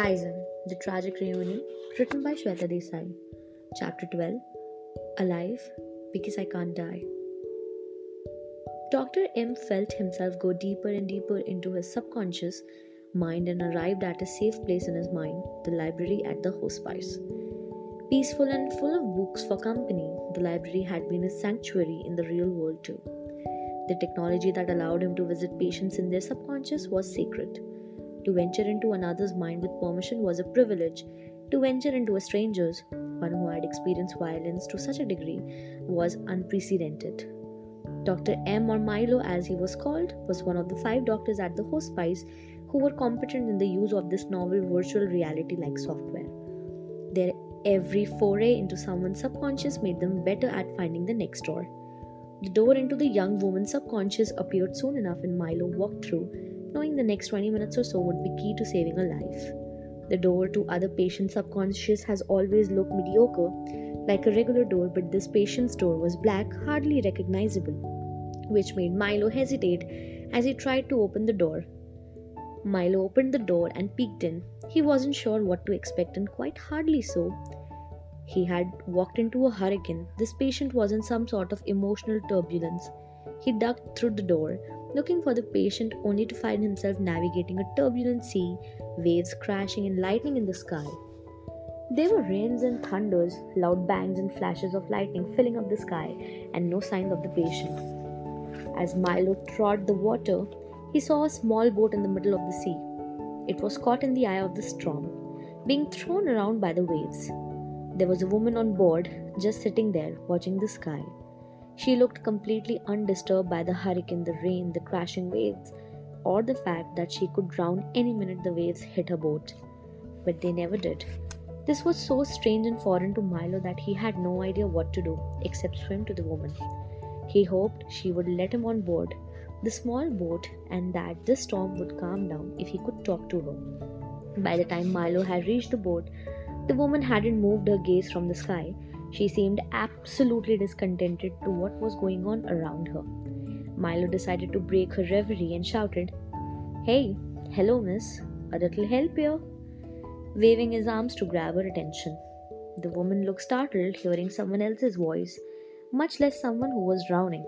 Kaizen, The Tragic Reunion, written by Shweta Desai. Chapter 12 Alive Because I Can't Die. Dr. M felt himself go deeper and deeper into his subconscious mind and arrived at a safe place in his mind, the library at the hospice. Peaceful and full of books for company, the library had been a sanctuary in the real world too. The technology that allowed him to visit patients in their subconscious was sacred. To venture into another's mind with permission was a privilege. To venture into a stranger's, one who had experienced violence to such a degree, was unprecedented. Dr. M, or Milo as he was called, was one of the five doctors at the hospice who were competent in the use of this novel virtual reality like software. Their every foray into someone's subconscious made them better at finding the next door. The door into the young woman's subconscious appeared soon enough, and Milo walked through, knowing the next 20 minutes or so would be key to saving a life. The door to other patients' subconscious has always looked mediocre, like a regular door, but this patient's door was black, hardly recognizable, which made Milo hesitate as he tried to open the door. Milo opened the door and peeked in. He wasn't sure what to expect, and quite hardly so. He had walked into a hurricane. This patient was in some sort of emotional turbulence. He ducked through the door, looking for the patient, only to find himself navigating a turbulent sea, waves crashing and lightning in the sky. There were rains and thunders, loud bangs and flashes of lightning filling up the sky, and no sign of the patient. As Milo trod the water, he saw a small boat in the middle of the sea. It was caught in the eye of the storm, being thrown around by the waves. There was a woman on board, just sitting there, watching the sky. She looked completely undisturbed by the hurricane, the rain, the crashing waves, or the fact that she could drown any minute the waves hit her boat. But they never did. This was so strange and foreign to Milo that he had no idea what to do except swim to the woman. He hoped she would let him on board the small boat and that the storm would calm down if he could talk to her. By the time Milo had reached the boat, the woman hadn't moved her gaze from the sky. She seemed absolutely discontented to what was going on around her. Milo decided to break her reverie and shouted, Hey, hello, miss. A little help here? Waving his arms to grab her attention. The woman looked startled hearing someone else's voice, much less someone who was drowning.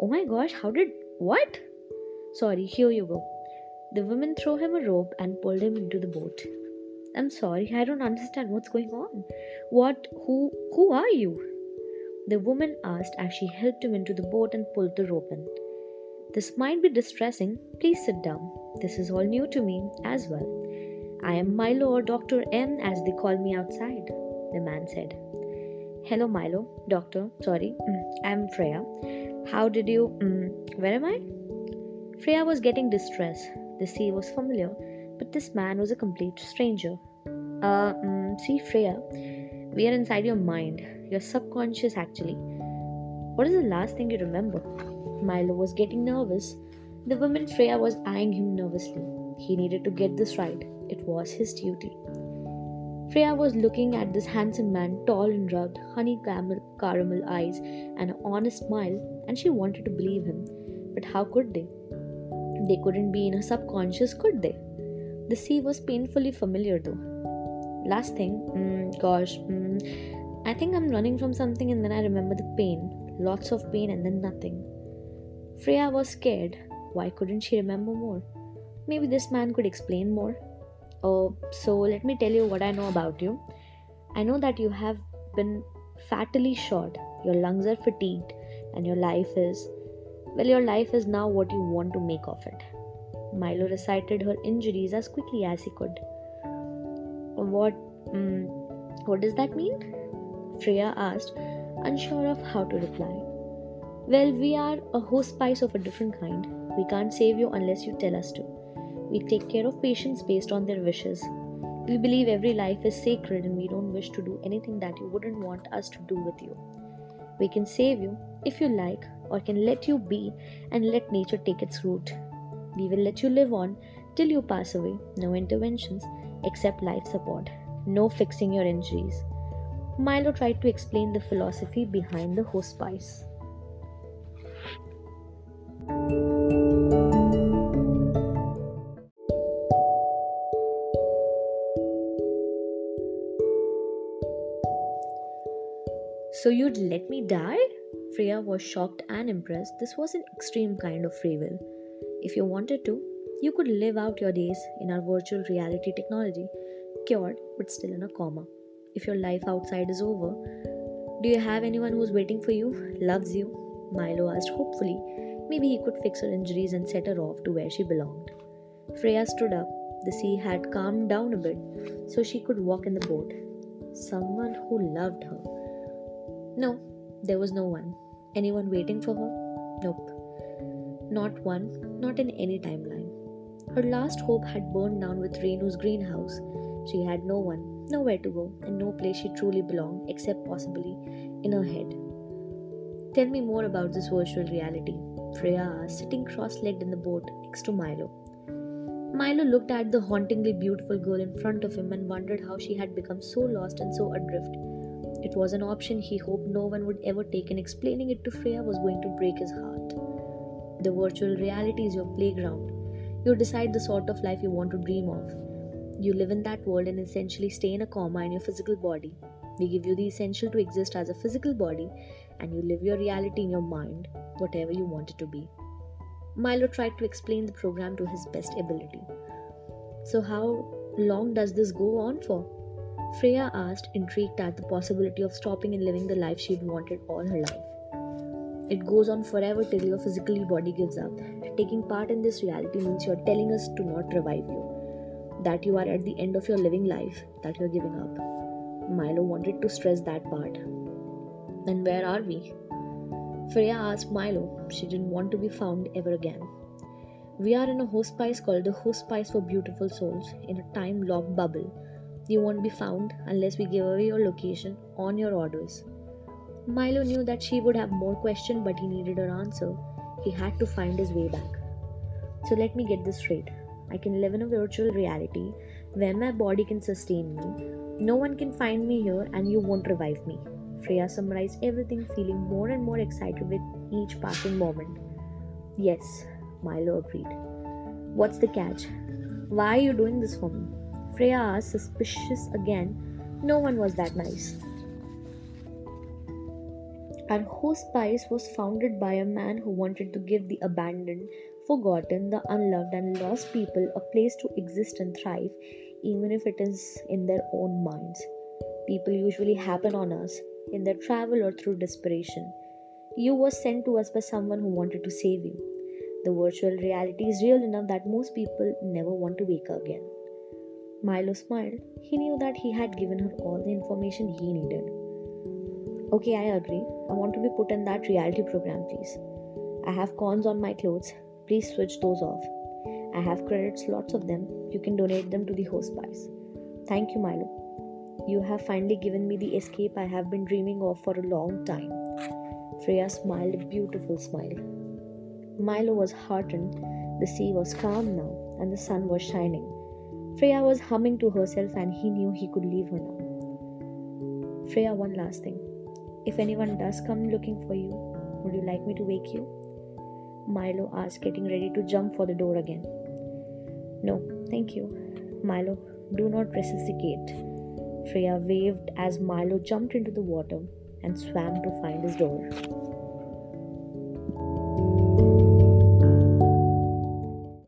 Oh my gosh, how did. What? Sorry, here you go. The woman threw him a rope and pulled him into the boat. I'm sorry, I don't understand what's going on. What? Who? Who are you? The woman asked as she helped him into the boat and pulled the rope in. This might be distressing. Please sit down. This is all new to me as well. I am Milo or Dr. M as they call me outside, the man said. Hello, Milo. Doctor, sorry, I'm Freya. How did you. Um, where am I? Freya was getting distressed. The sea was familiar, but this man was a complete stranger. Uh, um, see, Freya, we are inside your mind, your subconscious actually. What is the last thing you remember? Milo was getting nervous. The woman Freya was eyeing him nervously. He needed to get this right. It was his duty. Freya was looking at this handsome man, tall and rugged, honey caramel eyes, and an honest smile, and she wanted to believe him. But how could they? They couldn't be in her subconscious, could they? The sea was painfully familiar though. Last thing, mm, gosh, mm, I think I'm running from something and then I remember the pain. Lots of pain and then nothing. Freya was scared. Why couldn't she remember more? Maybe this man could explain more. Oh, so let me tell you what I know about you. I know that you have been fatally shot, your lungs are fatigued, and your life is well, your life is now what you want to make of it. Milo recited her injuries as quickly as he could. What, um, what does that mean? Freya asked, unsure of how to reply. Well, we are a hospice of a different kind. We can't save you unless you tell us to. We take care of patients based on their wishes. We believe every life is sacred and we don't wish to do anything that you wouldn't want us to do with you. We can save you if you like, or can let you be and let nature take its route. We will let you live on till you pass away. No interventions except life support. No fixing your injuries. Milo tried to explain the philosophy behind the hospice. So you'd let me die? Freya was shocked and impressed. This was an extreme kind of free will. If you wanted to, you could live out your days in our virtual reality technology, cured but still in a coma. If your life outside is over, do you have anyone who's waiting for you, loves you? Milo asked hopefully. Maybe he could fix her injuries and set her off to where she belonged. Freya stood up. The sea had calmed down a bit, so she could walk in the boat. Someone who loved her. No, there was no one. Anyone waiting for her? Nope. Not one, not in any timeline. Her last hope had burned down with Renu's greenhouse. She had no one, nowhere to go, and no place she truly belonged except possibly in her head. Tell me more about this virtual reality, Freya asked, sitting cross legged in the boat next to Milo. Milo looked at the hauntingly beautiful girl in front of him and wondered how she had become so lost and so adrift. It was an option he hoped no one would ever take, and explaining it to Freya was going to break his heart. The virtual reality is your playground. You decide the sort of life you want to dream of. You live in that world and essentially stay in a coma in your physical body. We give you the essential to exist as a physical body, and you live your reality in your mind, whatever you want it to be. Milo tried to explain the program to his best ability. So, how long does this go on for? Freya asked, intrigued at the possibility of stopping and living the life she'd wanted all her life. It goes on forever till your physical body gives up. Taking part in this reality means you're telling us to not revive you that you are at the end of your living life, that you're giving up. Milo wanted to stress that part. Then where are we? Freya asked Milo. She didn't want to be found ever again. We are in a hospice called the Hospice for Beautiful Souls in a time locked bubble. You won't be found unless we give away your location on your orders. Milo knew that she would have more questions, but he needed her answer. He had to find his way back. So let me get this straight. I can live in a virtual reality where my body can sustain me. No one can find me here and you won't revive me. Freya summarized everything, feeling more and more excited with each passing moment. Yes, Milo agreed. What's the catch? Why are you doing this for me? Freya asked, suspicious again. No one was that nice. Our hospice place was founded by a man who wanted to give the abandoned forgotten, the unloved, and lost people a place to exist and thrive, even if it is in their own minds. People usually happen on us in their travel or through desperation. You were sent to us by someone who wanted to save you. The virtual reality is real enough that most people never want to wake up again. Milo smiled. He knew that he had given her all the information he needed. Okay, I agree. I want to be put in that reality program, please. I have corns on my clothes please switch those off. I have credits, lots of them. You can donate them to the host hospice. Thank you, Milo. You have finally given me the escape I have been dreaming of for a long time. Freya smiled a beautiful smile. Milo was heartened. The sea was calm now, and the sun was shining. Freya was humming to herself, and he knew he could leave her now. Freya, one last thing. If anyone does come looking for you, would you like me to wake you? Milo asked, getting ready to jump for the door again. No, thank you. Milo, do not resuscitate. Freya waved as Milo jumped into the water and swam to find his door.